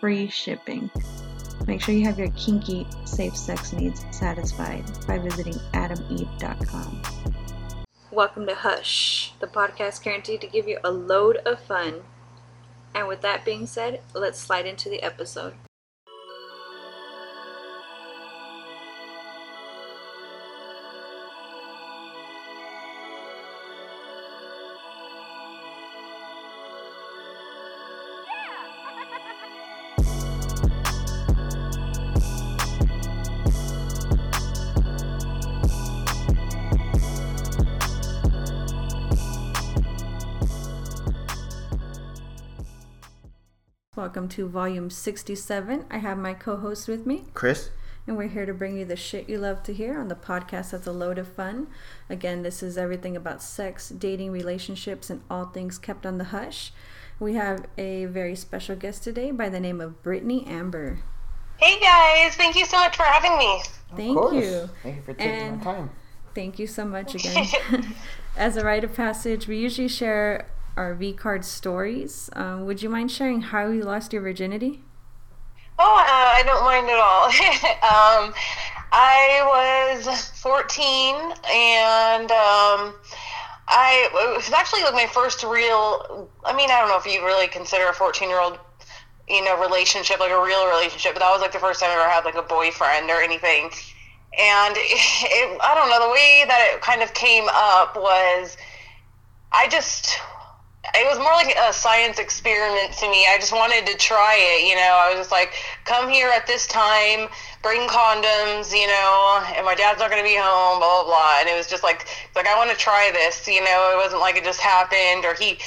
Free shipping. Make sure you have your kinky, safe sex needs satisfied by visiting adameve.com. Welcome to Hush, the podcast guaranteed to give you a load of fun. And with that being said, let's slide into the episode. To volume 67. I have my co host with me, Chris. And we're here to bring you the shit you love to hear on the podcast that's a load of fun. Again, this is everything about sex, dating, relationships, and all things kept on the hush. We have a very special guest today by the name of Brittany Amber. Hey guys, thank you so much for having me. Thank you. Thank you for taking and the time. Thank you so much again. As a rite of passage, we usually share our V card stories. Um, would you mind sharing how you lost your virginity? Oh, uh, I don't mind at all. um, I was 14 and um, I it was actually like my first real. I mean, I don't know if you really consider a 14 year old, you know, relationship like a real relationship, but that was like the first time I ever had like a boyfriend or anything. And it, it, I don't know the way that it kind of came up was I just it was more like a science experiment to me. I just wanted to try it, you know. I was just like, come here at this time, bring condoms, you know, and my dad's not going to be home, blah, blah, blah. And it was just like, like, I want to try this, you know. It wasn't like it just happened or he,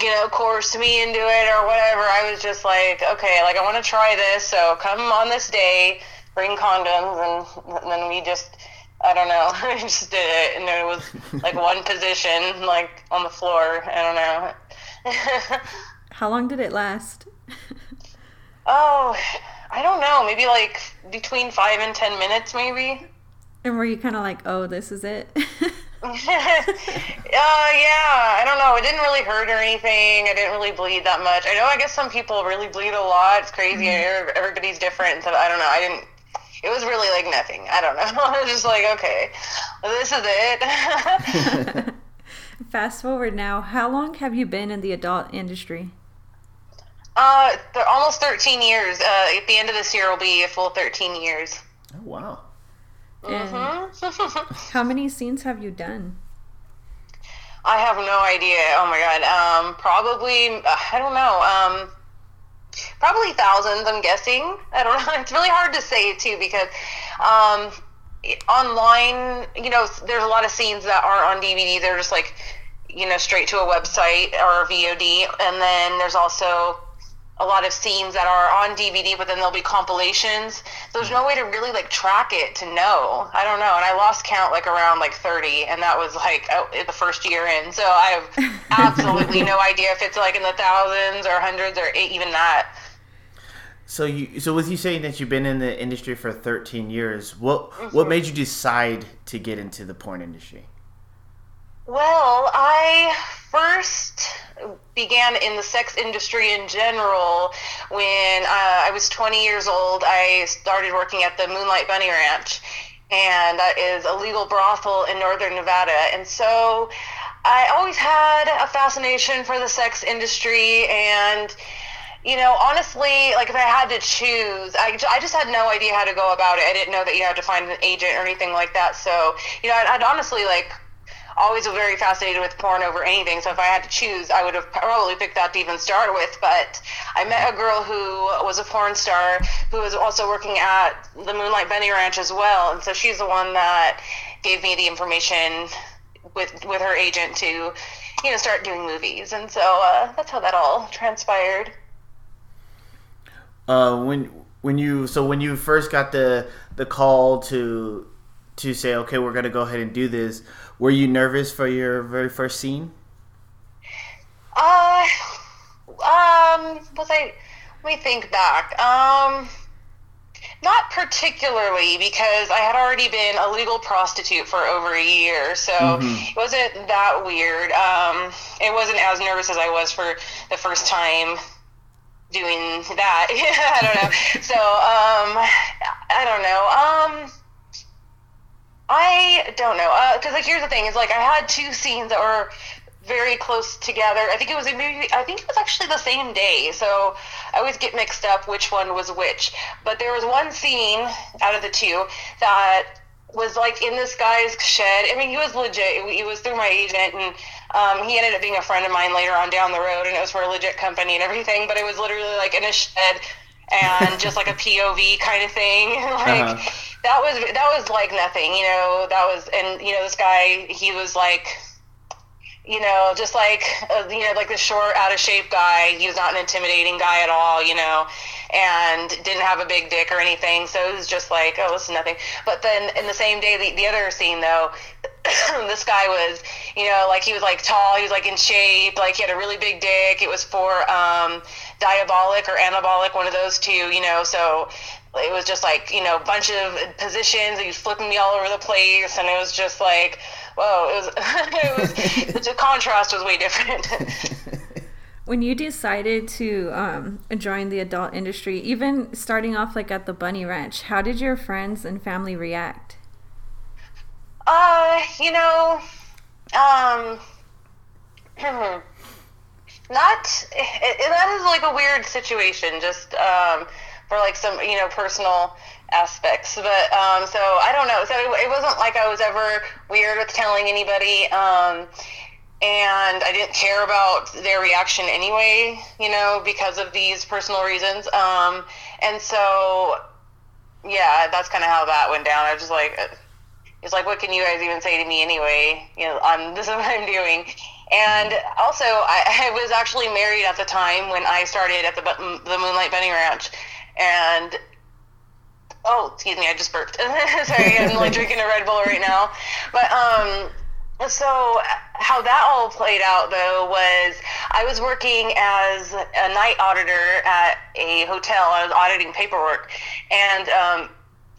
you know, coerced me into it or whatever. I was just like, okay, like, I want to try this. So come on this day, bring condoms. And, and then we just, I don't know. I just did it, and it was like one position, like on the floor. I don't know. How long did it last? oh, I don't know. Maybe like between five and ten minutes, maybe. And were you kind of like, "Oh, this is it"? uh, yeah, I don't know. It didn't really hurt or anything. I didn't really bleed that much. I know. I guess some people really bleed a lot. It's crazy. Mm-hmm. Everybody's different. So I don't know. I didn't. It was really like nothing. I don't know. I was just like, okay, well, this is it. Fast forward now, how long have you been in the adult industry? Uh, almost 13 years. Uh, at the end of this year will be a full 13 years. Oh, wow. Mm-hmm. how many scenes have you done? I have no idea. Oh my god. Um, probably I don't know. Um, probably thousands. I'm guessing. I don't know. It's really hard to say too because um, online, you know, there's a lot of scenes that aren't on DVD. They're just like, you know, straight to a website or a VOD. And then there's also a lot of scenes that are on DVD, but then there'll be compilations. So there's no way to really like track it to know. I don't know. And I lost count like around like 30, and that was like oh, the first year in. So I have absolutely no idea if it's like in the thousands or hundreds or even that. So you, so with you saying that you've been in the industry for 13 years, what mm-hmm. what made you decide to get into the porn industry? Well, I first began in the sex industry in general when uh, I was 20 years old. I started working at the Moonlight Bunny Ranch, and that is a legal brothel in northern Nevada. And so I always had a fascination for the sex industry and you know, honestly, like if I had to choose, I, I just had no idea how to go about it. I didn't know that you had to find an agent or anything like that. So, you know, I'd, I'd honestly like always very fascinated with porn over anything. So if I had to choose, I would have probably picked that to even start with. But I met a girl who was a porn star who was also working at the Moonlight Bunny Ranch as well. And so she's the one that gave me the information with with her agent to, you know, start doing movies. And so uh, that's how that all transpired. Uh, when when you so when you first got the the call to to say okay we're gonna go ahead and do this were you nervous for your very first scene uh um was i let me think back um not particularly because I had already been a legal prostitute for over a year, so mm-hmm. it wasn't that weird. Um, it wasn't as nervous as I was for the first time doing that. I don't know. so um, I don't know. Um, I don't know because uh, like here's the thing: is like I had two scenes that were very close together. I think it was a movie. I think it was actually the same day. So I always get mixed up which one was which. But there was one scene out of the two that was like in this guy's shed. I mean, he was legit. He was through my agent, and um, he ended up being a friend of mine later on down the road, and it was for a legit company and everything. But it was literally like in a shed and just like a POV kind of thing. like uh-huh. that was that was like nothing, you know. That was and you know this guy. He was like you know, just like uh, you know, like the short, out of shape guy. He was not an intimidating guy at all, you know, and didn't have a big dick or anything. So it was just like, oh, this is nothing. But then in the same day, the, the other scene though, this guy was, you know, like he was like tall, he was like in shape, like he had a really big dick. It was for um, diabolic or anabolic, one of those two, you know. So it was just like you know, bunch of positions. He was flipping me all over the place, and it was just like whoa, it was, it was the contrast was way different. when you decided to um, join the adult industry, even starting off like at the Bunny Ranch, how did your friends and family react? Uh, you know, um, not it, it, that is like a weird situation. Just um, for like some you know personal aspects. But um, so I don't know. So it, it, wasn't like I was ever weird with telling anybody. Um, and I didn't care about their reaction anyway, you know, because of these personal reasons. Um, and so, yeah, that's kind of how that went down. I was just like, uh, it's like, what can you guys even say to me anyway? You know, I'm, this is what I'm doing. And also, I, I was actually married at the time when I started at the, the Moonlight Bunny Ranch. And Oh, excuse me, I just burped. Sorry, I'm like drinking a Red Bull right now. But um, so how that all played out though was I was working as a night auditor at a hotel. I was auditing paperwork, and um,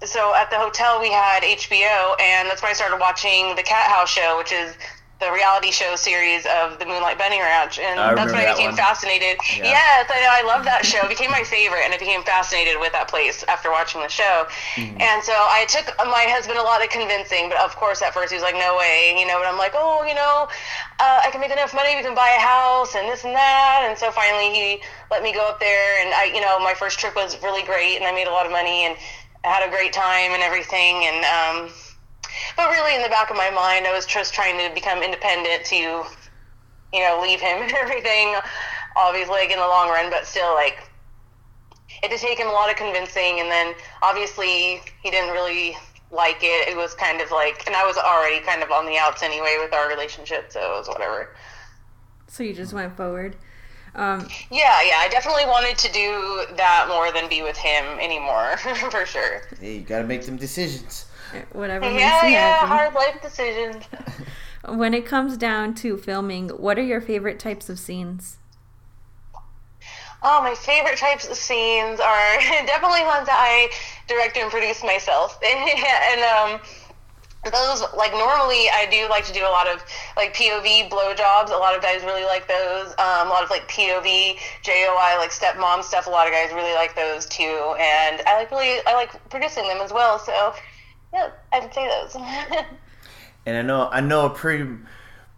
so at the hotel we had HBO, and that's when I started watching the Cathouse show, which is the reality show series of the Moonlight Bunny Ranch, and I that's when I became fascinated. Yeah. Yes, I know. I love that show. It became my favorite, and I became fascinated with that place after watching the show. Mm-hmm. And so I took my husband a lot of convincing, but of course at first he was like, "No way," you know. But I'm like, "Oh, you know, uh, I can make enough money. We can buy a house and this and that." And so finally he let me go up there, and I, you know, my first trip was really great, and I made a lot of money and I had a great time and everything, and um, but really, in the back of my mind, I was just trying to become independent to, you know, leave him and everything. Obviously, like in the long run, but still, like it did take him a lot of convincing. And then obviously, he didn't really like it. It was kind of like, and I was already kind of on the outs anyway with our relationship, so it was whatever. So you just went forward. Um, yeah, yeah, I definitely wanted to do that more than be with him anymore, for sure. Hey, you gotta make some decisions whatever yeah, makes you yeah, happy. hard life decisions. when it comes down to filming, what are your favorite types of scenes? Oh, my favorite types of scenes are definitely ones that I direct and produce myself. and um, those, like, normally I do like to do a lot of, like, POV blowjobs. A lot of guys really like those. Um, a lot of, like, POV, JOI, like, stepmom stuff. A lot of guys really like those, too. And I like really, I like producing them as well. So yeah, I would say those. and I know, I know, pretty,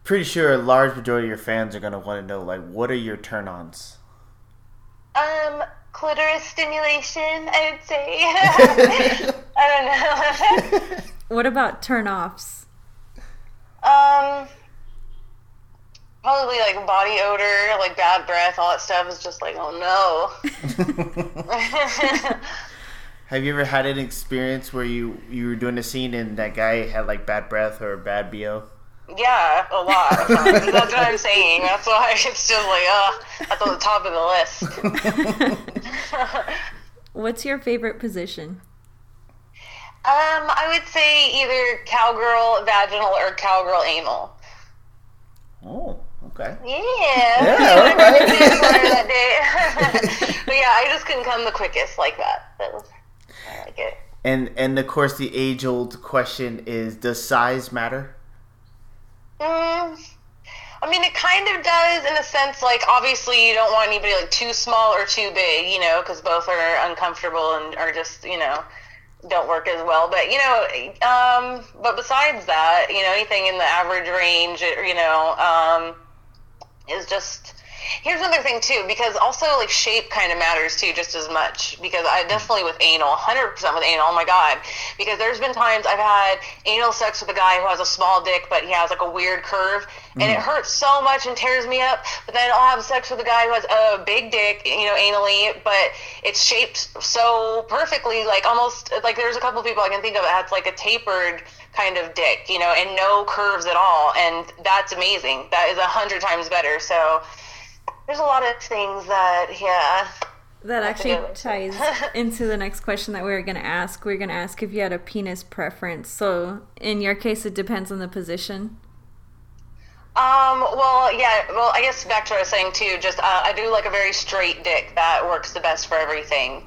pretty sure a large majority of your fans are gonna want to know, like, what are your turn-ons? Um, clitoris stimulation. I would say. I don't know. what about turn-offs? Um, probably like body odor, like bad breath, all that stuff is just like, oh no. Have you ever had an experience where you you were doing a scene and that guy had like bad breath or bad bo? Yeah, a lot. that's what I'm saying. That's why it's just like, uh, that's on the top of the list. What's your favorite position? Um, I would say either cowgirl vaginal or cowgirl anal. Oh, okay. Yeah. Yeah, all right. that day. but yeah, I just couldn't come the quickest like that. That was, I like it. And and of course the age old question is does size matter? Mm, I mean, it kind of does in a sense. Like, obviously, you don't want anybody like too small or too big, you know, because both are uncomfortable and are just, you know, don't work as well. But you know, um, but besides that, you know, anything in the average range, you know, um, is just. Here's another thing too, because also like shape kind of matters too, just as much. Because I definitely with anal, 100% with anal. Oh my god! Because there's been times I've had anal sex with a guy who has a small dick, but he has like a weird curve, and it mm. hurts so much and tears me up. But then I'll have sex with a guy who has a big dick, you know, anally, but it's shaped so perfectly, like almost like there's a couple of people I can think of that has like a tapered kind of dick, you know, and no curves at all, and that's amazing. That is a hundred times better. So there's a lot of things that, yeah. That actually ties into the next question that we were going to ask. We are going to ask if you had a penis preference. So, in your case, it depends on the position. Um, well, yeah, well, I guess back to what I was saying too, just, uh, I do like a very straight dick that works the best for everything.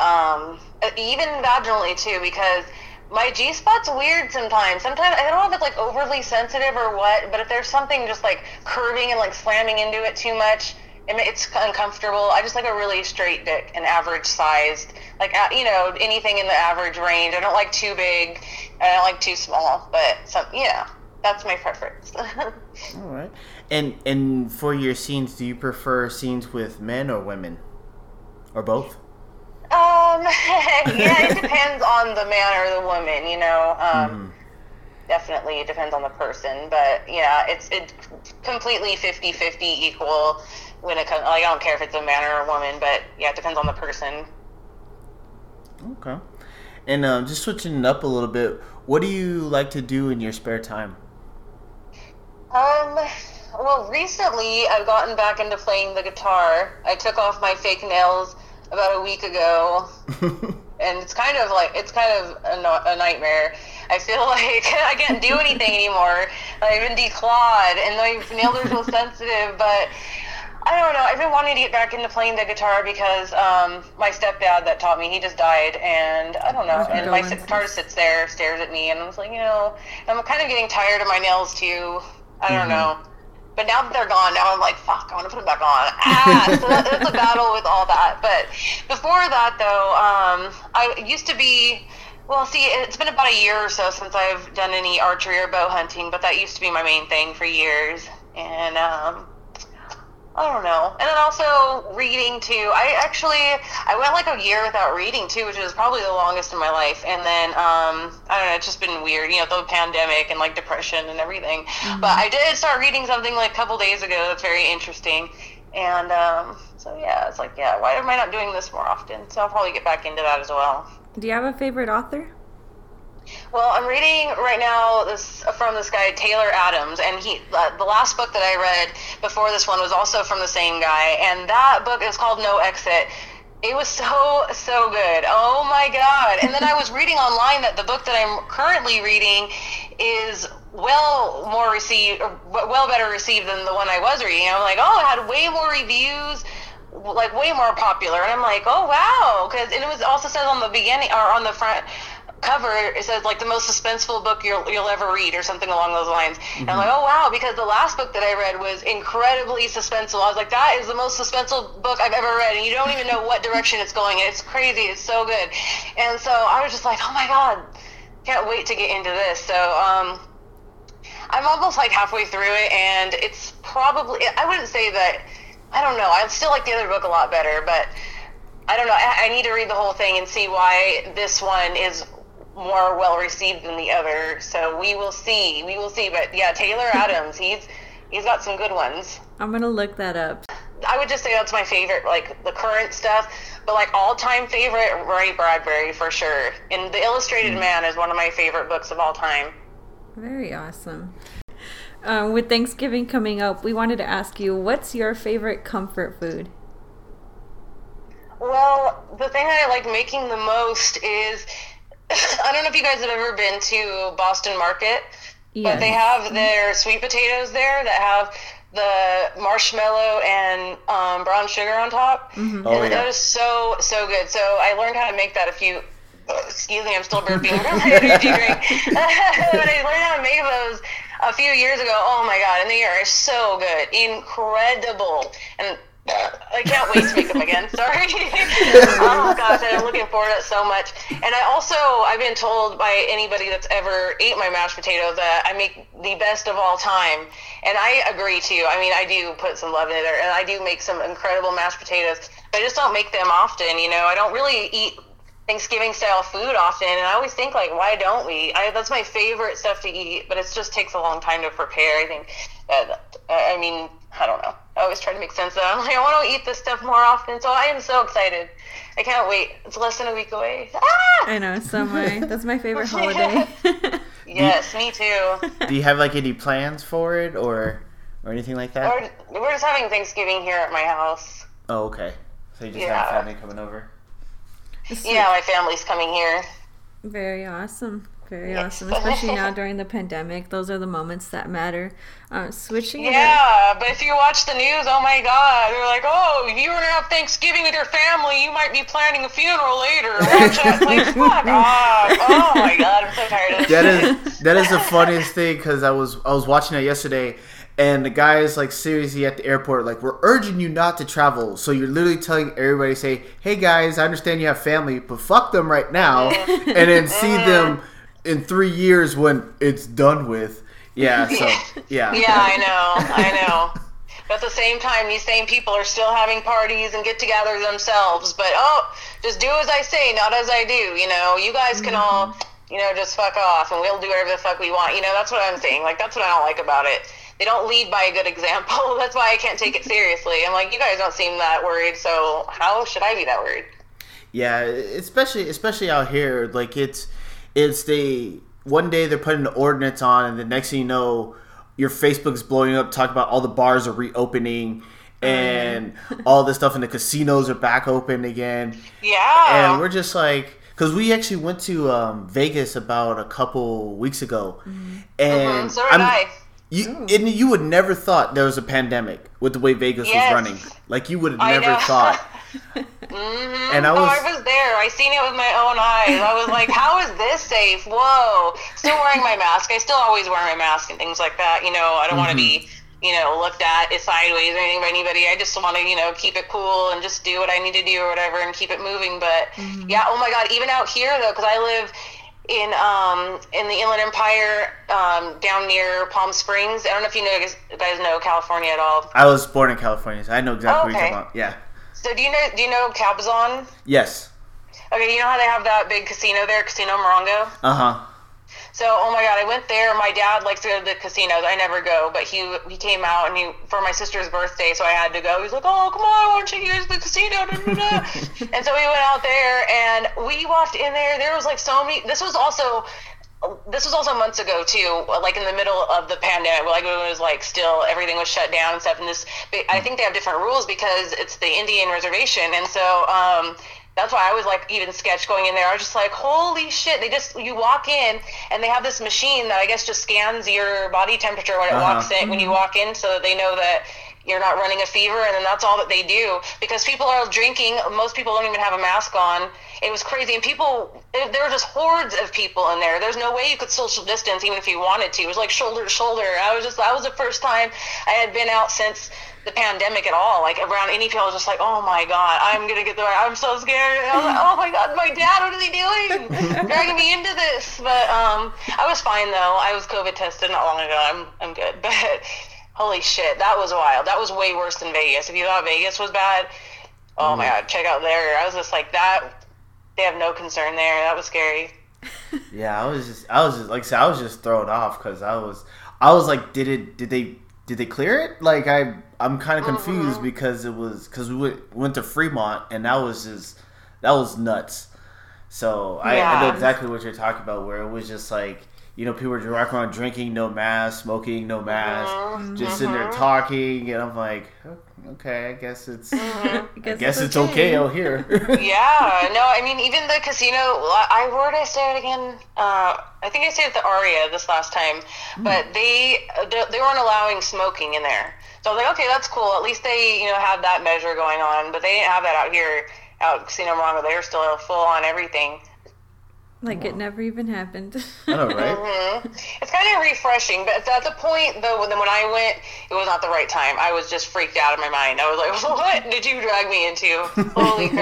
Um, even vaginally too, because my G spot's weird sometimes. Sometimes, I don't know if it's like overly sensitive or what, but if there's something just like curving and like slamming into it too much, it, it's uncomfortable. I just like a really straight dick, an average sized, like, you know, anything in the average range. I don't like too big, I don't like too small, but some, yeah, that's my preference. All right. And and for your scenes, do you prefer scenes with men or women, or both? Um, yeah, it depends on the man or the woman, you know. Um, Definitely, it depends on the person, but yeah, it's it completely 50-50 equal when it comes. Like, I don't care if it's a man or a woman, but yeah, it depends on the person. Okay. And um, just switching it up a little bit, what do you like to do in your spare time? Um, well, recently I've gotten back into playing the guitar. I took off my fake nails about a week ago, and it's kind of like it's kind of a, a nightmare. I feel like I can't do anything anymore. I've been declawed, and my nails are so sensitive. But I don't know. I've been wanting to get back into playing the guitar because um, my stepdad that taught me he just died, and I don't know. And my guitar sits there, stares at me, and I was like, you know, I'm kind of getting tired of my nails too. I don't know. But now that they're gone, now I'm like, fuck, I want to put them back on. Ah, so that, that's a battle with all that. But before that, though, um, I used to be. Well, see, it's been about a year or so since I've done any archery or bow hunting, but that used to be my main thing for years. And um, I don't know. And then also reading too. I actually I went like a year without reading too, which is probably the longest in my life. And then um, I don't know, it's just been weird, you know, the pandemic and like depression and everything. But I did start reading something like a couple days ago that's very interesting. And um, so yeah, it's like yeah, why am I not doing this more often? So I'll probably get back into that as well. Do you have a favorite author? Well, I'm reading right now this from this guy Taylor Adams, and he uh, the last book that I read before this one was also from the same guy, and that book is called No Exit. It was so so good. Oh my god! And then I was reading online that the book that I'm currently reading is well more received, well better received than the one I was reading. I'm like, oh, it had way more reviews like way more popular and i'm like oh wow because it was also says on the beginning or on the front cover it says like the most suspenseful book you'll, you'll ever read or something along those lines. And i'm like oh wow because the last book that i read was incredibly suspenseful. I was like that is the most suspenseful book i've ever read and you don't even know what direction it's going in. It's crazy. It's so good. And so i was just like oh my god can't wait to get into this. So um I'm almost like halfway through it, and it's probably, I wouldn't say that, I don't know, I still like the other book a lot better, but I don't know, I, I need to read the whole thing and see why this one is more well received than the other. So we will see, we will see. But yeah, Taylor Adams, he's he's got some good ones. I'm gonna look that up. I would just say that's my favorite, like the current stuff. But like all time favorite, Ray Bradbury for sure. And The Illustrated Man is one of my favorite books of all time. Very awesome. Um, with Thanksgiving coming up, we wanted to ask you, what's your favorite comfort food? Well, the thing that I like making the most is I don't know if you guys have ever been to Boston Market, Yeah. but they have their sweet potatoes there that have the marshmallow and um, brown sugar on top. Oh, and yeah. that is so so good. So I learned how to make that a few. Excuse me, I'm still burping from my energy drink. but I learned how to make those a few years ago. Oh my god, and they are so good, incredible, and I can't wait to make them again. Sorry. oh gosh, I'm looking forward to it so much. And I also I've been told by anybody that's ever ate my mashed potatoes that I make the best of all time, and I agree too. I mean, I do put some love in it, and I do make some incredible mashed potatoes, but I just don't make them often. You know, I don't really eat Thanksgiving style food often, and I always think like, why don't we? I, that's my favorite stuff to eat, but it just takes a long time to prepare. I think. That, I mean, I don't know. I always try to make sense of. it. I'm like, I want to eat this stuff more often, so I am so excited. I can't wait. It's less than a week away. Ah! I know, so my that's my favorite holiday. Yes, me too. Do you have like any plans for it or or anything like that? We're, we're just having Thanksgiving here at my house. Oh, okay. So you just Yeah. have family coming over. Yeah, my family's coming here. Very awesome. Very Yes. awesome. Especially now during the pandemic. Those are the moments that matter. Uh, switching it Yeah, but if you watch the news, oh my God, they're like, oh, if you were gonna have Thanksgiving with your family, you might be planning a funeral later. Watch out. Like, fuck off. Oh my God, I'm so tired of this. That is that is the funniest thing because I was I was watching it yesterday, and the guy is like seriously at the airport like we're urging you not to travel. So you're literally telling everybody say, hey guys, I understand you have family, but fuck them right now, and then see them in three years when it's done with. Yeah. So yeah. Yeah, I know, I know. But at the same time, these same people are still having parties and get together themselves. But oh, just do as I say, not as I do. You know, you guys can mm-hmm. all, you know, just fuck off, and we'll do whatever the fuck we want. You know, that's what I'm saying. Like that's what I don't like about it. They don't lead by a good example. That's why I can't take it seriously. I'm like, you guys don't seem that worried, so how should I be that worried? Yeah, especially especially out here, like it's it's they one day they're putting the ordinance on, and the next thing you know, your Facebook's blowing up, talking about all the bars are reopening, and all this stuff, and the casinos are back open again, Yeah. and we're just like, because we actually went to um, Vegas about a couple weeks ago, and Mhm, so did I. You you would never thought there was a pandemic with the way Vegas Yes. was running. Like you would have never thought. Mm-hmm. And I oh, was- I was there. I seen it with my own eyes. I was like, "How is this safe?" Whoa! Still wearing my mask. I still always wear my mask and things like that. You know, I don't want to be, you know, looked at sideways or anything by anybody. I just want to, you know, keep it cool and just do what I need to do or whatever and keep it moving. But yeah, oh my God, even out here though, because I live in um in the Inland Empire um down near Palm Springs. I don't know if you know you guys know California at all. I was born in California, so I know exactly what you're Okay. talking about. Yeah. So do you know do you know Cabazon? Yes. Okay, you know how they have that big casino there, Casino Morongo? Uh huh. So, oh my god, I went there. My dad likes to go to the casinos. I never go, but he he came out and he for my sister's birthday, so I had to go. He's like, "Oh, come on, why don't you use the casino?" Da, da, da. and so we went out there and we walked in there. There was like so many. This was also. This was also months ago too, like in the middle of the pandemic, like it was like still everything was shut down and stuff. And this, I think they have different rules because it's the Indian reservation, and so um, that's why I was like even sketch going in there. I was just like, holy shit! They just you walk in and they have this machine that I guess just scans your body temperature when it Uh-huh. walks in when you walk in, so that they know that you're not running a fever, and then that's all that they do because people are drinking. Most people don't even have a mask on. It was crazy, and people there were just hordes of people in there. There's no way you could social distance even if you wanted to. It was like shoulder to shoulder. I was just that was the first time I had been out since the pandemic at all. Like around any people, I was just like, oh my god, I'm gonna get the. I'm so scared. I was like, oh my god, my dad, what is he doing? Dragging me into this. But um, I was fine though. I was COVID tested not long ago. I'm I'm good. But holy shit, that was wild. That was way worse than Vegas. If you thought Vegas was bad, oh my mm. god, check out there. I was just like that. They have no concern there. That was scary. Yeah, I was just, I was just, like I said, I was just thrown off because I was, I was like, did it, did they, did they clear it? Like I, I'm kind of mm-hmm. confused because it was because we went, went to Fremont and that was just, that was nuts. So I, I know exactly what you're talking about, where it was just like you know, people were walking around drinking, no mask, smoking, no mask, mm-hmm. just sitting there talking, and I'm like, okay, I guess it's, mm-hmm. I guess, I guess it's, it's okay. okay out here. yeah, no, I mean, even the casino. I where did I stay at again? Uh, I think I stayed at the Aria this last time, mm. but they they weren't allowing smoking in there. So I was like, okay, that's cool. At least they, you know, had that measure going on, but they didn't have that out here out Casino Morongo. They're still full on everything. Like it never even happened. I know, right? mm-hmm. It's kind of refreshing, but at the point though, when, when I went, it was not the right time. I was just freaked out of my mind. I was like, "What did you drag me into? Holy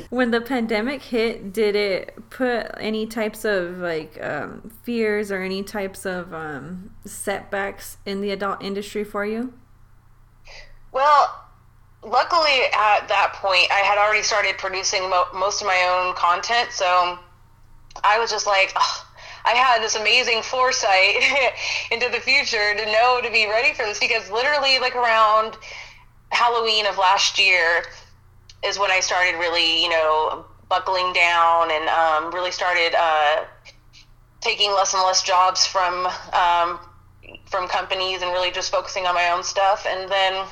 crap!" when the pandemic hit, did it put any types of like um, fears or any types of um, setbacks in the adult industry for you? Well, luckily at that point, I had already started producing mo- most of my own content, so I was just like, oh, I had this amazing foresight into the future to know to be ready for this because literally, like around Halloween of last year, is when I started really, you know, buckling down and um, really started uh, taking less and less jobs from um, from companies and really just focusing on my own stuff. And then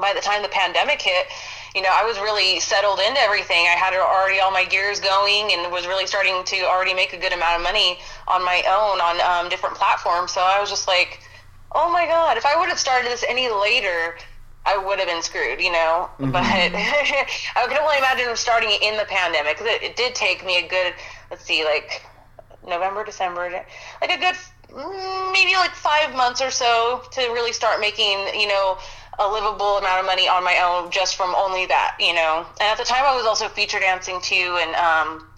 by the time the pandemic hit, you know, I was really settled into everything. I had already all my gears going and was really starting to already make a good amount of money on my own on um, different platforms. So I was just like, oh my God, if I would have started this any later, I would have been screwed, you know. Mm-hmm. But I can only imagine starting in the pandemic it, it did take me a good, let's see, like November, December, like a good mm, maybe like five months or so to really start making, you know, a livable amount of money on my own just from only that, you know. And at the time, I was also feature dancing too, and um,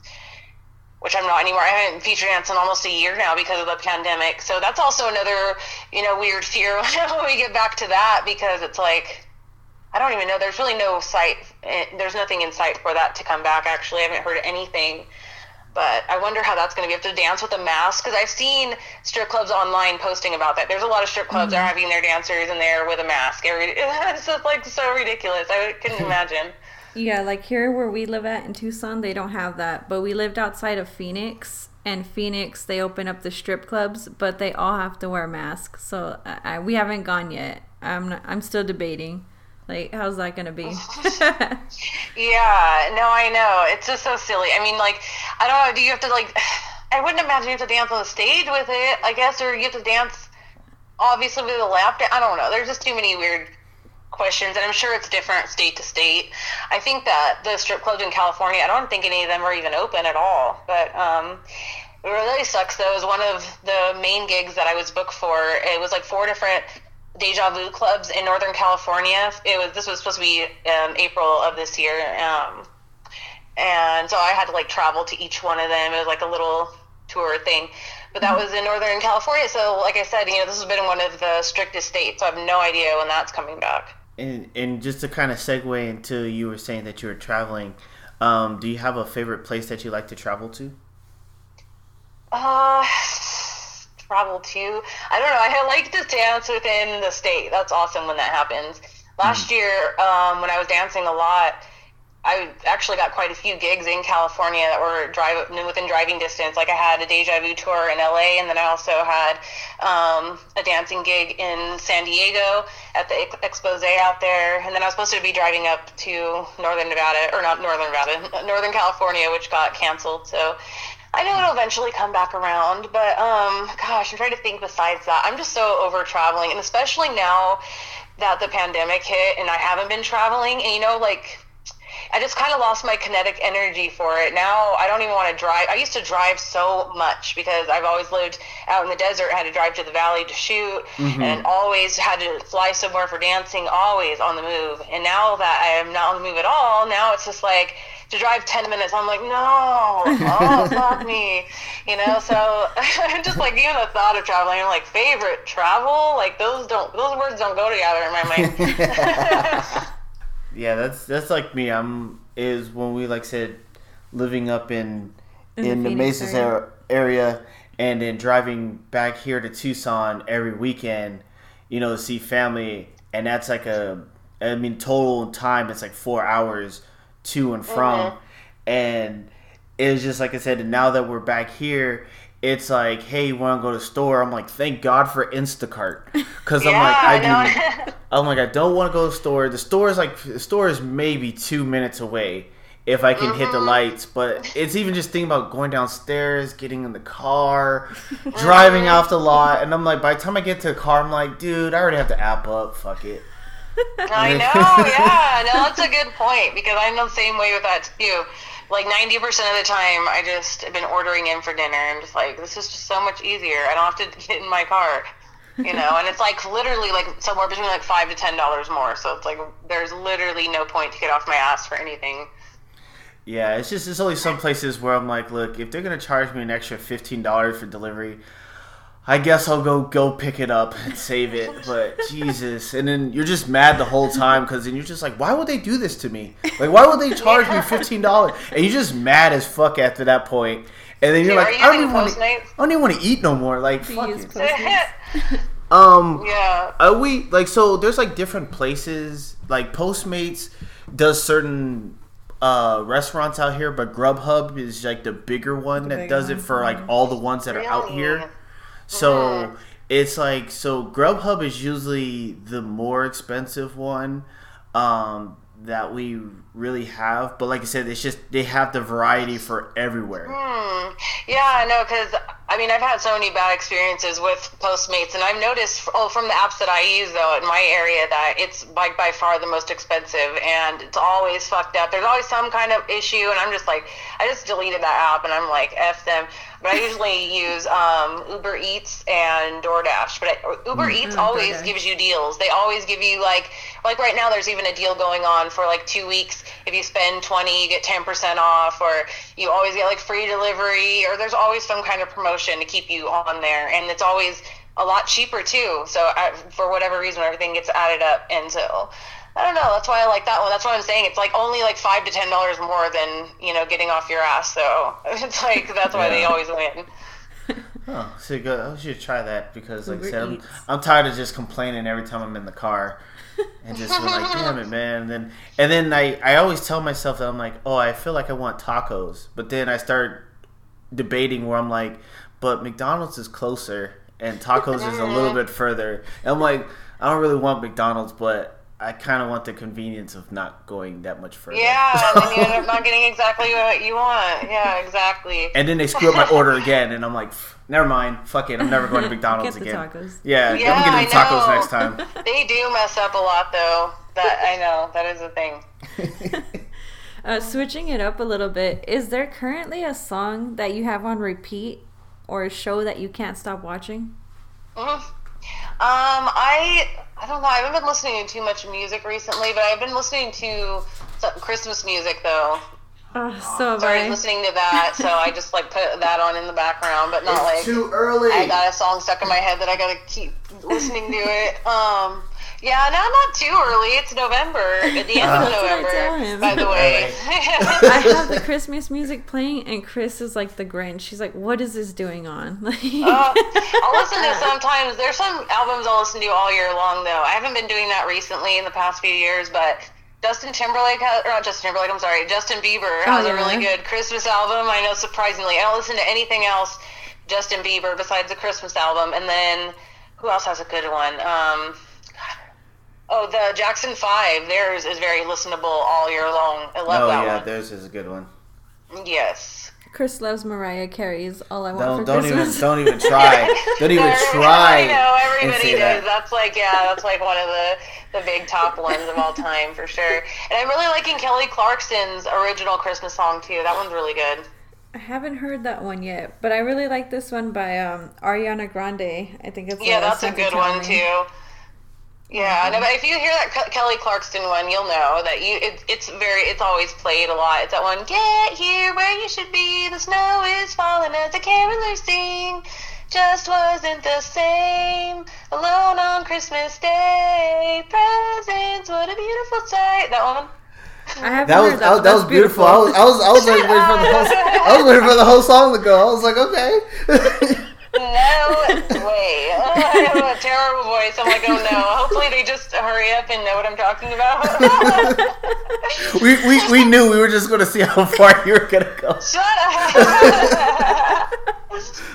which I'm not anymore. I haven't feature danced in almost a year now because of the pandemic. So that's also another, you know, weird fear when we get back to that because it's like, I don't even know. There's really no sight. Eh, there's nothing in sight for that to come back. Actually, I haven't heard anything but I wonder how that's going to be. Have to dance with a mask because I've seen strip clubs online posting about that. There's a lot of strip clubs mm-hmm. are having their dancers in there with a mask. It's just like so ridiculous. I couldn't imagine. Yeah, like here where we live at in Tucson, they don't have that. But we lived outside of Phoenix, and Phoenix they open up the strip clubs, but they all have to wear masks. So I, we haven't gone yet. I'm not, I'm still debating. Like, how's that going to be? yeah, no, I know. It's just so silly. I mean, like, I don't know. Do you have to, like, I wouldn't imagine you have to dance on the stage with it, I guess, or you have to dance, obviously, with a lap dance. I don't know. There's just too many weird questions, and I'm sure it's different state to state. I think that the strip clubs in California, I don't think any of them are even open at all. But, um, it really sucks though. Was one of the main gigs that I was booked for. It was like four different Deja Vu clubs in Northern California. It was this was supposed to be um, April of this year, um, and so I had to like travel to each one of them. It was like a little tour thing, but that mm-hmm. was in Northern California. So, like I said, you know, this has been one of the strictest states. So I have no idea when that's coming back. And and just to kind of segue into you were saying that you were traveling. Um, do you have a favorite place that you like to travel to? Uh travel to. I don't know. I like to dance within the state. That's awesome when that happens. Last mm. year, um, when I was dancing a lot, I actually got quite a few gigs in California that were drive within driving distance. Like I had a Deja Vu tour in LA, and then I also had um, a dancing gig in San Diego at the expose out there. And then I was supposed to be driving up to Northern Nevada, or not Northern Nevada, Northern California, which got canceled. So I know it'll eventually come back around, but um, gosh, I'm trying to think besides that. I'm just so over traveling, and especially now that the pandemic hit and I haven't been traveling, and you know, like I just kind of lost my kinetic energy for it. Now I don't even want to drive. I used to drive so much because I've always lived out in the desert, had to drive to the valley to shoot, mm-hmm. and always had to fly somewhere for dancing, always on the move. And now that I am not on the move at all, now it's just like to drive 10 minutes. I'm like no oh fuck me you know? So just like even the thought of traveling i'm like favorite travel? Like those don't those words don't go together in my mind. Yeah that's that's like me. I'm is when we like said living up in in, in the, the Mesas area. area and then driving back here to Tucson every weekend, you know, to see family, and that's like a, I mean, total time it's like four hours to and from. Mm-hmm. And it was just like I said, and now that we're back here, it's like, hey, you want to go to the store? I'm like, thank God for Instacart, because I'm like, I I do. I'm like, I don't want to go to the store. The store is like, the store is maybe two minutes away if I can hit the Mm-hmm. lights. But it's even just thinking about going downstairs, getting in the car, driving off the lot, and I'm like, by the time I get to the car, I'm like, dude, I already have the app up. Fuck it. I know, yeah. No, that's a good point because I'm the same way with that too. Like 90% of the time, I just have been ordering in for dinner. I'm just like, this is just so much easier. I don't have to get in my car, you know. And it's like literally like somewhere between like five to ten dollars more. So it's like there's literally no point to get off my ass for anything. Yeah, it's just it's only some places where I'm like, look, if they're gonna charge me an extra fifteen dollars for delivery, I guess I'll go go pick it up and save it. But Jesus, and then you're just mad the whole time because then you're just like, why would they do this to me? Like, why would they charge me fifteen dollars? And you're just mad as fuck after that point. And then you're Yeah, like, you I don't even want to. I don't even want to eat no more. Like, To fuck use it. Um, yeah. are we like so? There's like different places. Like Postmates does certain uh restaurants out here, but Grubhub is like the bigger one that big does it for like all the ones that are out Really? here. So it's like so Grubhub is usually the more expensive one um that we really have. But like I said, it's just they have the variety for everywhere. Hmm. Yeah, no, because I mean, I've had so many bad experiences with Postmates, and I've noticed, oh, from the apps that I use though in my area, that it's like by far the most expensive, and it's always fucked up. There's always some kind of issue, and I'm just like, I just deleted that app, and I'm like, f them. But I usually use um, Uber Eats and DoorDash. But I, Uber Eats Oh, always gives you deals. They always give you like, like right now, there's even a deal going on for like two weeks. If you spend 20, you get 10% off, or you always get like free delivery, or there's always some kind of promotion to keep you on there, and it's always a lot cheaper too. So I, for whatever reason, everything gets added up, and so I don't know. That's why I like that one. That's what I'm saying. It's like only like five to ten dollars more than you know getting off your ass. So it's like that's why they always win. Oh, so good. I should try that because, like Uber I said, I'm, I'm tired of just complaining every time I'm in the car, and just being like, damn it, man. And then, and then I, I always tell myself that I'm like, oh, I feel like I want tacos, but then I start debating where I'm like, but McDonald's is closer and tacos is a little bit further. And I'm like, I don't really want McDonald's, but I kind of want the convenience of not going that much further. Yeah, and then you end up not getting exactly what you want. Yeah, exactly. And then they screw up my order again, and I'm like, never mind, fuck it, I'm never going to McDonald's Get the again. tacos. Yeah, Yeah, I'm getting the I tacos next time. They do mess up a lot, though. That I know. That is a thing. Uh, switching it up a little bit, is there currently a song that you have on repeat or a show that you can't stop watching? Mhm. Um, I I don't know. I haven't been listening to too much music recently, but I've been listening to some Christmas music though. Oh, so have Started I. listening to that, so I just like put that on in the background, but not like too early. I got a song stuck in my head that I gotta keep listening to it. Um, yeah, no, not too early. It's November, at the end of I tell November, him. by the way. I have the Christmas music playing, and Chris is like the Grinch. She's like, "What is this doing on?" Like, Uh, I'll listen to sometimes. There's some albums I'll listen to all year long, though. I haven't been doing that recently in the past few years, but Justin Timberlake, has, or not Justin Timberlake, I'm sorry, Justin Bieber has Oh, a really good Christmas album. I know, surprisingly. I don't listen to anything else Justin Bieber besides the Christmas album. And then, who else has a good one? Um, oh, the Jackson 5. Theirs is very listenable all year long. I love oh that yeah, one. theirs is a good one. Yes. Chris loves Mariah Carey's "All I Want Don't for don't Christmas." even don't even try. Don't even Every- try. I know everybody does. that. That's like yeah, that's like one of the the big top ones of all time for sure. And I'm really liking Kelly Clarkson's original Christmas song too. That one's really good. I haven't heard that one yet, but I really like this one by um, Ariana Grande. I think it's Yeah, that's a good one too. Yeah, no, but if you hear that Kelly Clarkson one, you'll know that you it, it's very it's always played a lot. It's that one. Get here where you should be. The snow is falling as the carolers sing. Just wasn't the same. Alone on Christmas Day. Presents, what a beautiful sight. That one. I haven't That was heard that, that That's was beautiful. I was I was I was like waiting for the whole I was waiting for the whole song to go. I was like, okay. No way. I have a terrible voice. I'm like, oh no. Hopefully they just hurry up and know what I'm talking about. we, we we knew we were just going to see how far you were going to go. Shut up.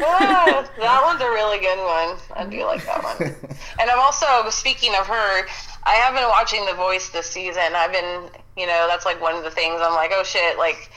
Ah, that one's a really good one. I do like that one. And I'm also speaking of her. I have been watching The Voice this season. I've been, you know, that's like one of the things. I'm like, oh shit, like,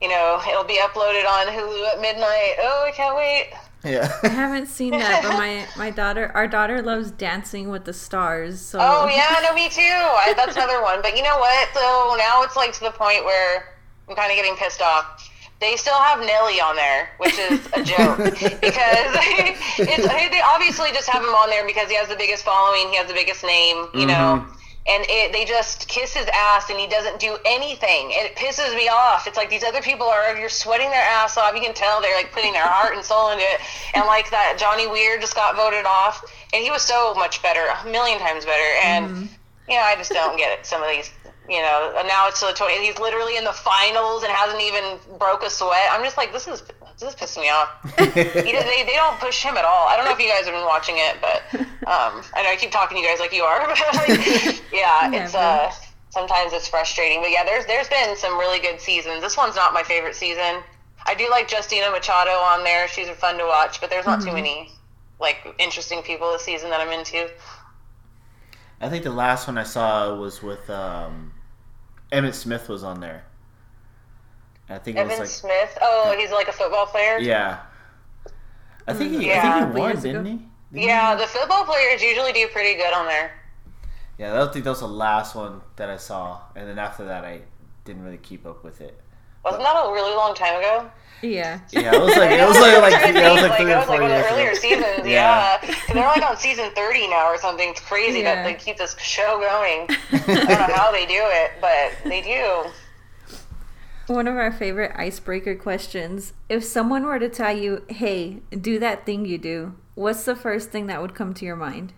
you know, it'll be uploaded on Hulu at midnight. Oh, I can't wait. yeah. I haven't seen that, but my my daughter, our daughter, loves Dancing with the Stars. So Oh yeah, no, me too. I, that's another one. But you know what? So now it's like to the point where I'm kind of getting pissed off. They still have Nelly on there, which is a joke because it's they obviously just have him on there because he has the biggest following, he has the biggest name, you know. Mm-hmm. And it, they just kiss his ass, and he doesn't do anything. It pisses me off. It's like these other people are you're sweating their ass off. You can tell they're like putting their heart and soul into it. And like that Johnny Weir just got voted off, and he was so much better, a million times better. And mm-hmm. you know, I just don't get it. Some of these, you know, and now it's to the 20. He's literally in the finals and hasn't even broke a sweat. I'm just like, this is this is pissing me off. he they, they don't push him at all. I don't know if you guys have been watching it, but um, I know I keep talking to you guys like you are. But like, yeah, it's uh, sometimes it's frustrating. But yeah, there's there's been some really good seasons. This one's not my favorite season. I do like Justina Machado on there. She's fun to watch, but there's not too many like interesting people this season that I'm into. I think the last one I saw was with um, Emmitt Smith was on there. I think it Evan was like Smith. Oh, he's like a football player. yeah. I think he, I Yeah. think he won, didn't he? Didn't Yeah, the football players usually do pretty good on there. Yeah, I don't think that was the last one that I saw, and then after that, I didn't really keep up with it. Wasn't that a really long time ago? yeah. Yeah, it was like it was like like yeah, it was think, like three it or was four like one of years the earlier ago. seasons. Yeah. yeah, 'Cause they're like on season thirty now or something. It's crazy Yeah. that they keep this show going. I don't know how they do it, but they do. One of our favorite icebreaker questions. If someone were to tell you, hey, do that thing you do, what's the first thing that would come to your mind?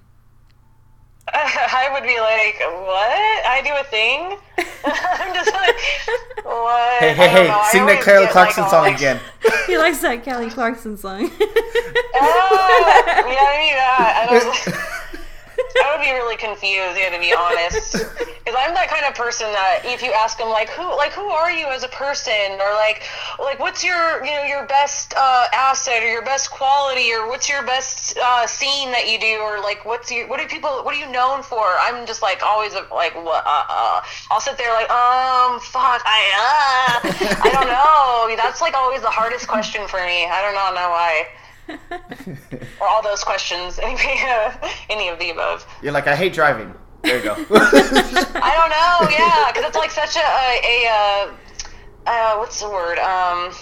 I would be like, "What? I do a thing?" I'm just like, "What?" Hey, hey, hey! know. Sing that Kelly Clarkson like, song all- again. he likes that Kelly Clarkson song. Ah, yeah, I need that. I don't. I would be really confused, yeah, to be honest, because I'm that kind of person that if you ask them like who, like who are you as a person, or like, like what's your, you know, your best uh, asset or your best quality, or what's your best uh, scene that you do, or like what's your, what do people, what are you known for? I'm just like always like, what? Uh, uh. I'll sit there like, um, fuck, I, uh, I don't know. That's like always the hardest question for me. I don't know, know why or all those questions, any of the above. You're like, I hate driving. There you go. I don't know, yeah, because it's like such a a, a uh, uh, what's the word? Um,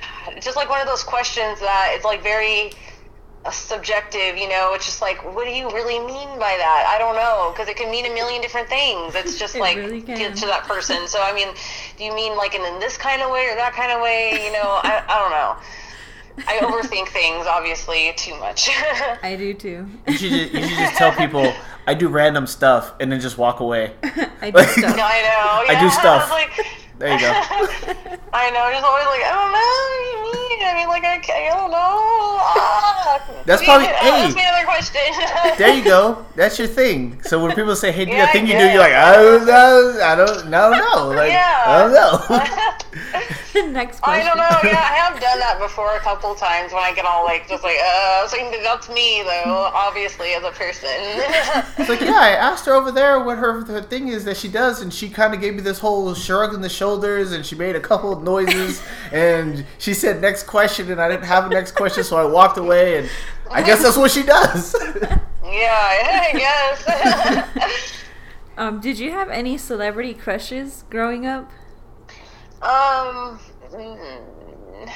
God, just like one of those questions that it's like very uh, subjective. You know, it's just like, what do you really mean by that? I don't know, because it can mean a million different things. It's just It like really to that person. So I mean, do you mean like in, in this kind of way or that kind of way? You know, I, I don't know. I overthink things, obviously, too much. I do too. you, should just, you should just tell people I do random stuff and then just walk away. I do stuff. I know. I do stuff. It's like, There you go. I know. Just always like, I don't know. What do you mean? I mean, like, I, ca- I don't know. Ah. That's probably- hey. Ask me another question. There you go. That's your thing. So when people say, "Hey, do Yeah, that thing you do," you're like, "I don't know. I don't, I don't know. Like, I don't know." Next I don't know. Yeah, I have done that before a couple times when I get all like, just like, uh, so that's me though, obviously as a person. It's like, yeah, I asked her over there what her, her thing is that she does, and she kind of gave me this whole shrug in the shoulders, and she made a couple of noises, and she said next question, and I didn't have a next question, so I walked away, and I guess that's what she does. yeah, I guess. Um, did you have any celebrity crushes growing up? Um. mm,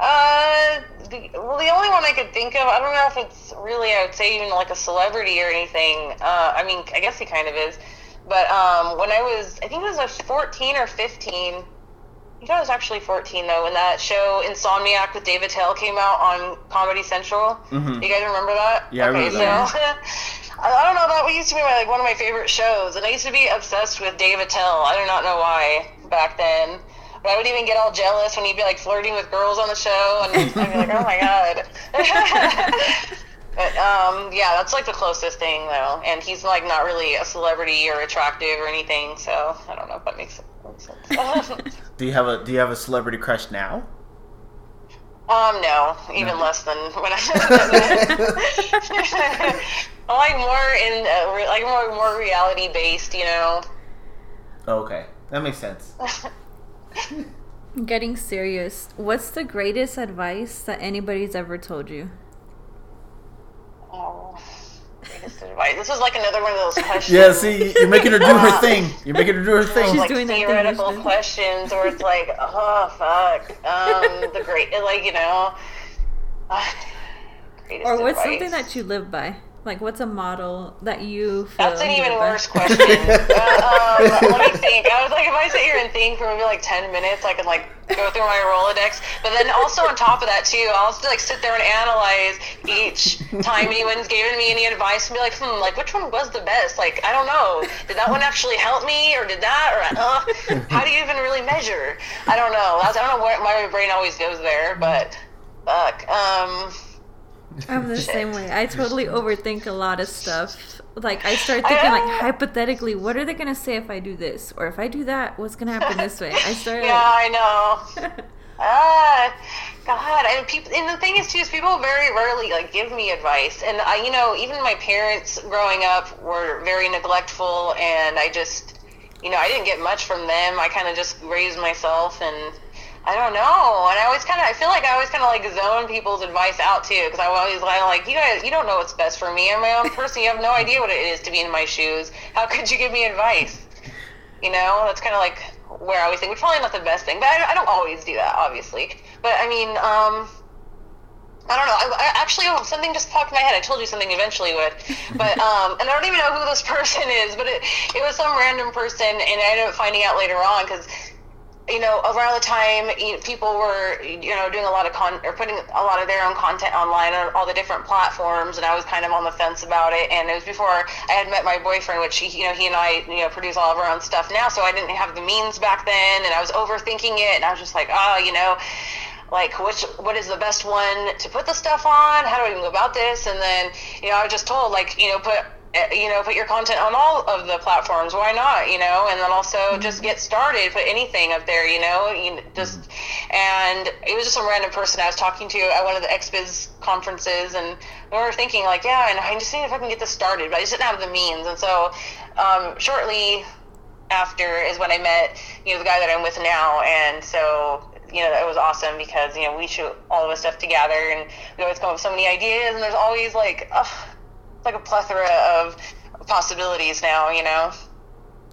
Uh. The, well, the only one I could think of, I don't know if it's really, I would say even like a celebrity or anything. Uh, I mean, I guess he kind of is. But um, when I was, I think it was like 14 or 15. I think I was actually 14 though when that show Insomniac with Dave Attell came out on Comedy Central. Mhm. You guys remember that? Yeah, I okay, remember that. so I I don't know that used to be my, like one of my favorite shows, and I used to be obsessed with Dave Attell. I do not know why back then. But I would even get all jealous when he'd be like flirting with girls on the show, and I'd be like, "Oh my god!" but um, yeah, that's like the closest thing though. And he's like not really a celebrity or attractive or anything, so I don't know if that makes, sense. do you have a Do you have a celebrity crush now? Um, no, even less than when I. I like more in uh, re- like more more reality based, you know. okay, that makes sense. Getting serious. What's the greatest advice that anybody's ever told you? Oh, greatest advice. This is like another one of those questions. Yeah, see, you're making her do her thing. You're making her do her thing. She's like doing that thing, theoretical questions where it's like, oh fuck, um, the great, like you know, uh, Or what's advice. something that you live by? Like, what's a model that you feel That's an even worse question. uh, um, let me think. I was like, if I sit here and think for maybe like ten minutes, I could like go through my Rolodex. But then also on top of that too, I'll just like sit there and analyze each time anyone's given me any advice and be like, hmm, like which one was the best? Like I don't know. Did that one actually help me, or did that? Or uh, how do you even really measure? I don't know. I don't know where my brain always goes there, but fuck. Um. I'm the same way. I totally overthink a lot of stuff. Like I start thinking like hypothetically, what are they gonna say if I do this, or if I do that, what's gonna happen this way? I start. Yeah, I know. Ah, God, and people, and the thing is too is people very rarely like give me advice, and I, you know, even my parents growing up were very neglectful, and I just, you know, I didn't get much from them. I kind of just raised myself, and I don't know, and I always kind of, I feel like I always kind of like zone people's advice out too, because I always like, like, you guys, you don't know what's best for me. I'm my own person. You have no idea what it is to be in my shoes. How could you give me advice? You know, that's kind of like where I always think, which probably not the best thing, but I, I don't always do that, obviously. But I mean, um, I don't know. I, I actually, oh, something just popped in my head. I told you something eventually would, but um, and I don't even know who this person is, but it it was some random person, and I ended up finding out later on because you know, around the time you people were, you know, doing a lot of con or putting a lot of their own content online on all the different platforms, and I was kind of on the fence about it. And it was before I had met my boyfriend, which he, you know, he and I, you know, produce all of our own stuff now. So I didn't have the means back then, and I was overthinking it, and I was just like, oh, you know, like which what is the best one to put the stuff on? How do I even go about this? And then, you know, I was just told like, you know, put you know, put your content on all of the platforms. Why not? You know, and then also just get started. Put anything up there. You know, you just and it was just some random person I was talking to at one of the XBiz conferences, and we were thinking like, yeah, and I just need if I can get this started, but I just didn't have the means. And so, um, shortly after is when I met you know the guy that I'm with now, and so you know that was awesome because you know we shoot all of us stuff together, and we always come up with so many ideas, and there's always like. Uh, it's like a plethora of possibilities now, you know.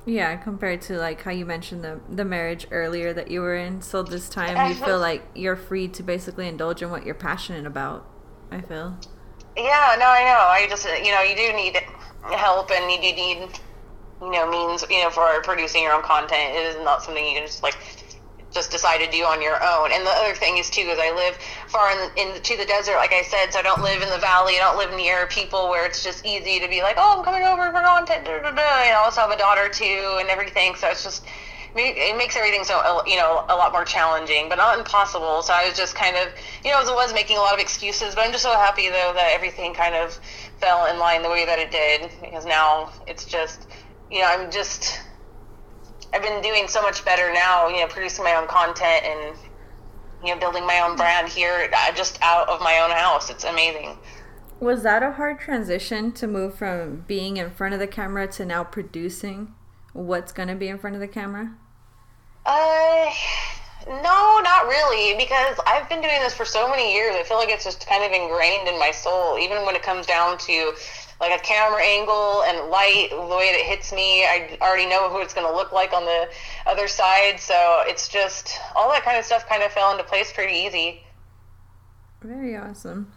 Yeah, compared to like how you mentioned the the marriage earlier that you were in. So this time you feel like you're free to basically indulge in what you're passionate about. I feel. Yeah, no, I know. I just, you know, you do need help, and you do need, you know, means, you know, for producing your own content. It is not something you can just like just decide to do on your own. And the other thing is too is I live far in, in to the desert, like I said, so I don't live in the valley. I don't live near people where it's just easy to be like, oh, I'm coming over for content. Da, da, da. I also have a daughter too, and everything. So it's just it makes everything so uh, you know a lot more challenging, but not impossible. So I was just kind of you know as it was making a lot of excuses, but I'm just so happy though that everything kind of fell in line the way that it did because now it's just you know I'm just I've been doing so much better now, you know, producing my own content and you know building my own brand here uh, just out of my own house. It's amazing. Was that a hard transition to move from being in front of the camera to now producing what's going to be in front of the camera? Uh, no, not really, because I've been doing this for so many years. I feel like it's just kind of ingrained in my soul, even when it comes down to like a camera angle and light, the way that it hits me. I already know who it's going to look like on the other side. So it's just all that kind of stuff kind of fell into place pretty easy. Very awesome.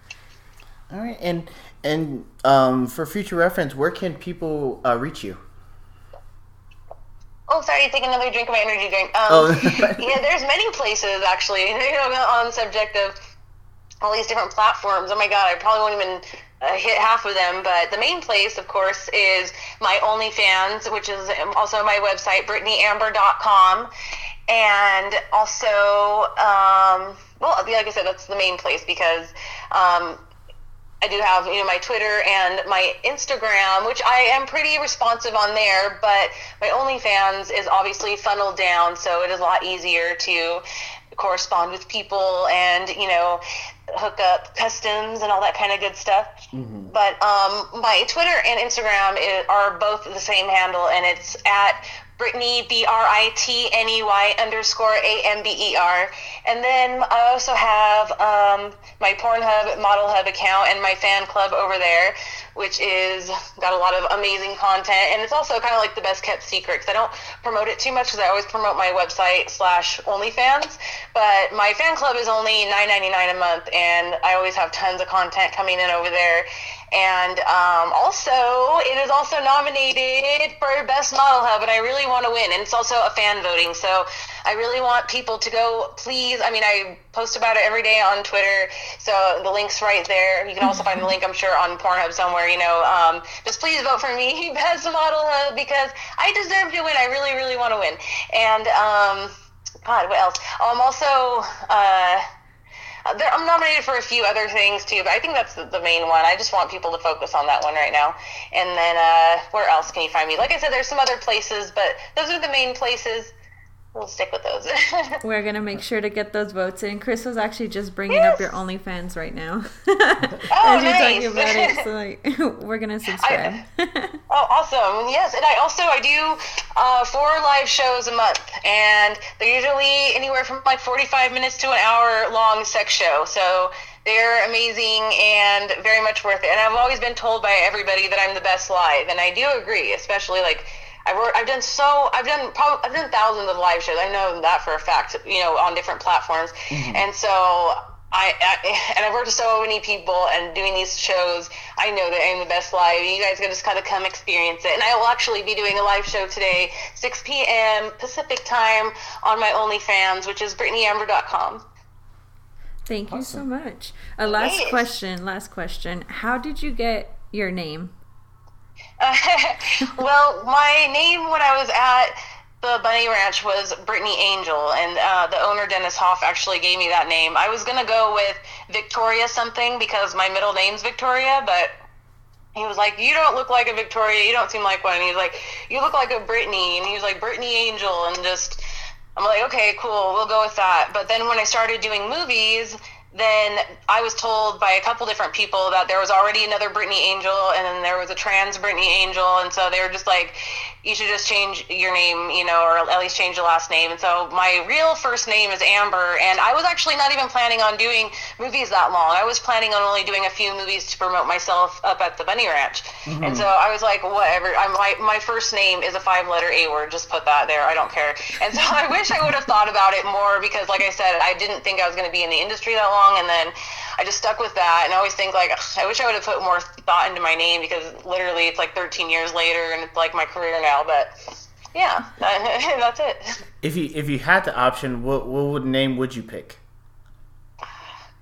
All right, and and um, for future reference, where can people uh, reach you? Oh, sorry, take another drink of my energy drink. Um, Oh. yeah, there's many places actually. You know, on the subject of all these different platforms. Oh my God, I probably won't even uh, hit half of them. But the main place, of course, is my OnlyFans, which is also my website, BritneyAmber.com, and also, um, well, like I said, that's the main place because. Um, I do have, you know, my Twitter and my Instagram, which I am pretty responsive on there, but my OnlyFans is obviously funneled down, so it is a lot easier to correspond with people and you know hook up customs and all that kind of good stuff. Mm-hmm. But um, my Twitter and Instagram is, are both the same handle, and it's at Britney B R I T N E Y underscore A M B E R. And then I also have um, my Pornhub Model Hub account and my fan club over there, which is got a lot of amazing content. And it's also kind of like the best kept secret because I don't promote it too much because I always promote my website slash OnlyFans. But my fan club is only nine ninety nine a month, and I always have tons of content coming in over there. And um, also, it is also nominated for Best Model Hub, and I really want to win. And it's also a fan voting, so I really want people to go. Please, I mean, I post about it every day on Twitter, so the link's right there. You can also find the link, I'm sure, on Pornhub somewhere. You know, um, just please vote for me, Best Model Hub, because I deserve to win. I really, really want to win. And um, God, what else? Oh, I'm also. Uh, uh, I'm nominated for a few other things too, but I think that's the, the, main one. I just want people to focus on that one right now. And then uh, where else can you find me? Like I said, there's some other places, but those are the main places we'll stick with those. We're gonna make sure to get those votes in. Chris was actually just bringing yes. up your OnlyFans right now. oh, As you're nice. talking about it, so like, we're gonna subscribe. I, oh, awesome! Yes, and I also I do uh, four live shows a month, and they're usually anywhere from like 45 minutes to an hour long sex show. So. They're amazing and very much worth it. And I've always been told by everybody that I'm the best live, and I do agree, especially like I've worked, I've done so I've done probably I've done thousands of live shows. I know that for a fact. You know, on different platforms, mm-hmm. and so I, I, and I've worked with so many people and doing these shows. I know that I'm the best live. You guys can just kind of come experience it. And I will actually be doing a live show today, 6 p.m. Pacific time on my OnlyFans, which is BritneyAmber.com. Thank awesome. you so much. A last yes. question. Last question. How did you get your name? well, my name when I was at the Bunny Ranch was Brittany Angel, and uh, the owner Dennis Hof actually gave me that name. I was gonna go with Victoria something because my middle name's Victoria, but he was like, "You don't look like a Victoria. You don't seem like one." And he's like, "You look like a Brittany," and he was like, "Brittany Angel," and just I'm like, "Okay, cool, we'll go with that." But then when I started doing movies then I was told by a couple different people that there was already another Brittany Angel and then there was a trans Brittany Angel. And so they were just like, you should just change your name, you know, or at least change your last name. And so my real first name is Amber. And I was actually not even planning on doing movies that long. I was planning on only doing a few movies to promote myself up at the Bunny Ranch. Mm-hmm. And so I was like, whatever. I'm my, my first name is a five letter A word. Just put that there. I don't care. And so I wish I would have thought about it more because, like I said, I didn't think I was going to be in the industry that long. And then I just stuck with that. And I always think, like, I wish I would have put more thought into my name because literally it's like 13 years later and it's like my career now but yeah, that's it. If you if you had the option, what what would name would you pick?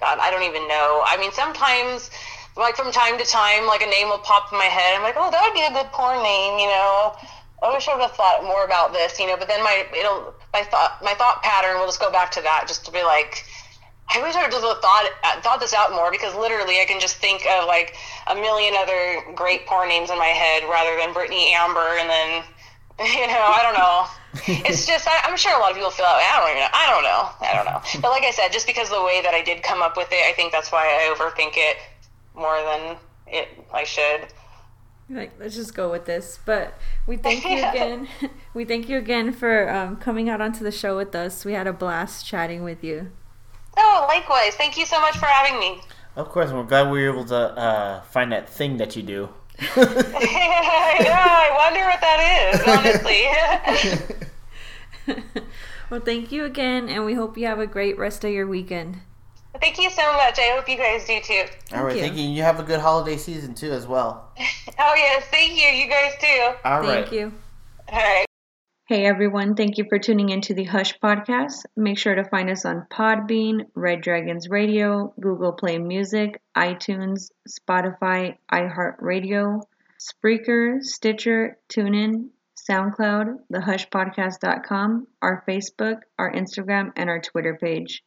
God, I don't even know. I mean, sometimes, like from time to time, like a name will pop in my head. I'm like, oh, that would be a good porn name, you know. I wish I would have thought more about this, you know. But then my it'll my thought my thought pattern will just go back to that, just to be like, I wish I would have thought thought this out more because literally I can just think of like a million other great porn names in my head rather than Britney Amber and then you know I don't know. it's just I, am sure a lot of people feel that way. I don't even know. I don't know. I don't know. But like I said, just because of the way that I did come up with it, I think that's why I overthink it more than it I should. Like let's just go with this. But we thank you again. we thank you again for um, coming out onto the show with us. We had a blast chatting with you. Oh, likewise. Thank you so much for having me. Of course, we're glad we were able to uh, find that thing that you do. yeah, I wonder what that is, honestly. well, thank you again, and we hope you have a great rest of your weekend. Thank you so much. I hope you guys do too. All right, thank you. You have a good holiday season too, as well. oh yes, thank you. You guys too. All right. Thank you. All right. Hey everyone, thank you for tuning into the Hush podcast. Make sure to find us on Podbean, Red Dragons Radio, Google Play Music, iTunes, Spotify, iHeartRadio, Spreaker, Stitcher, TuneIn, SoundCloud, thehushpodcast.com, our Facebook, our Instagram, and our Twitter page.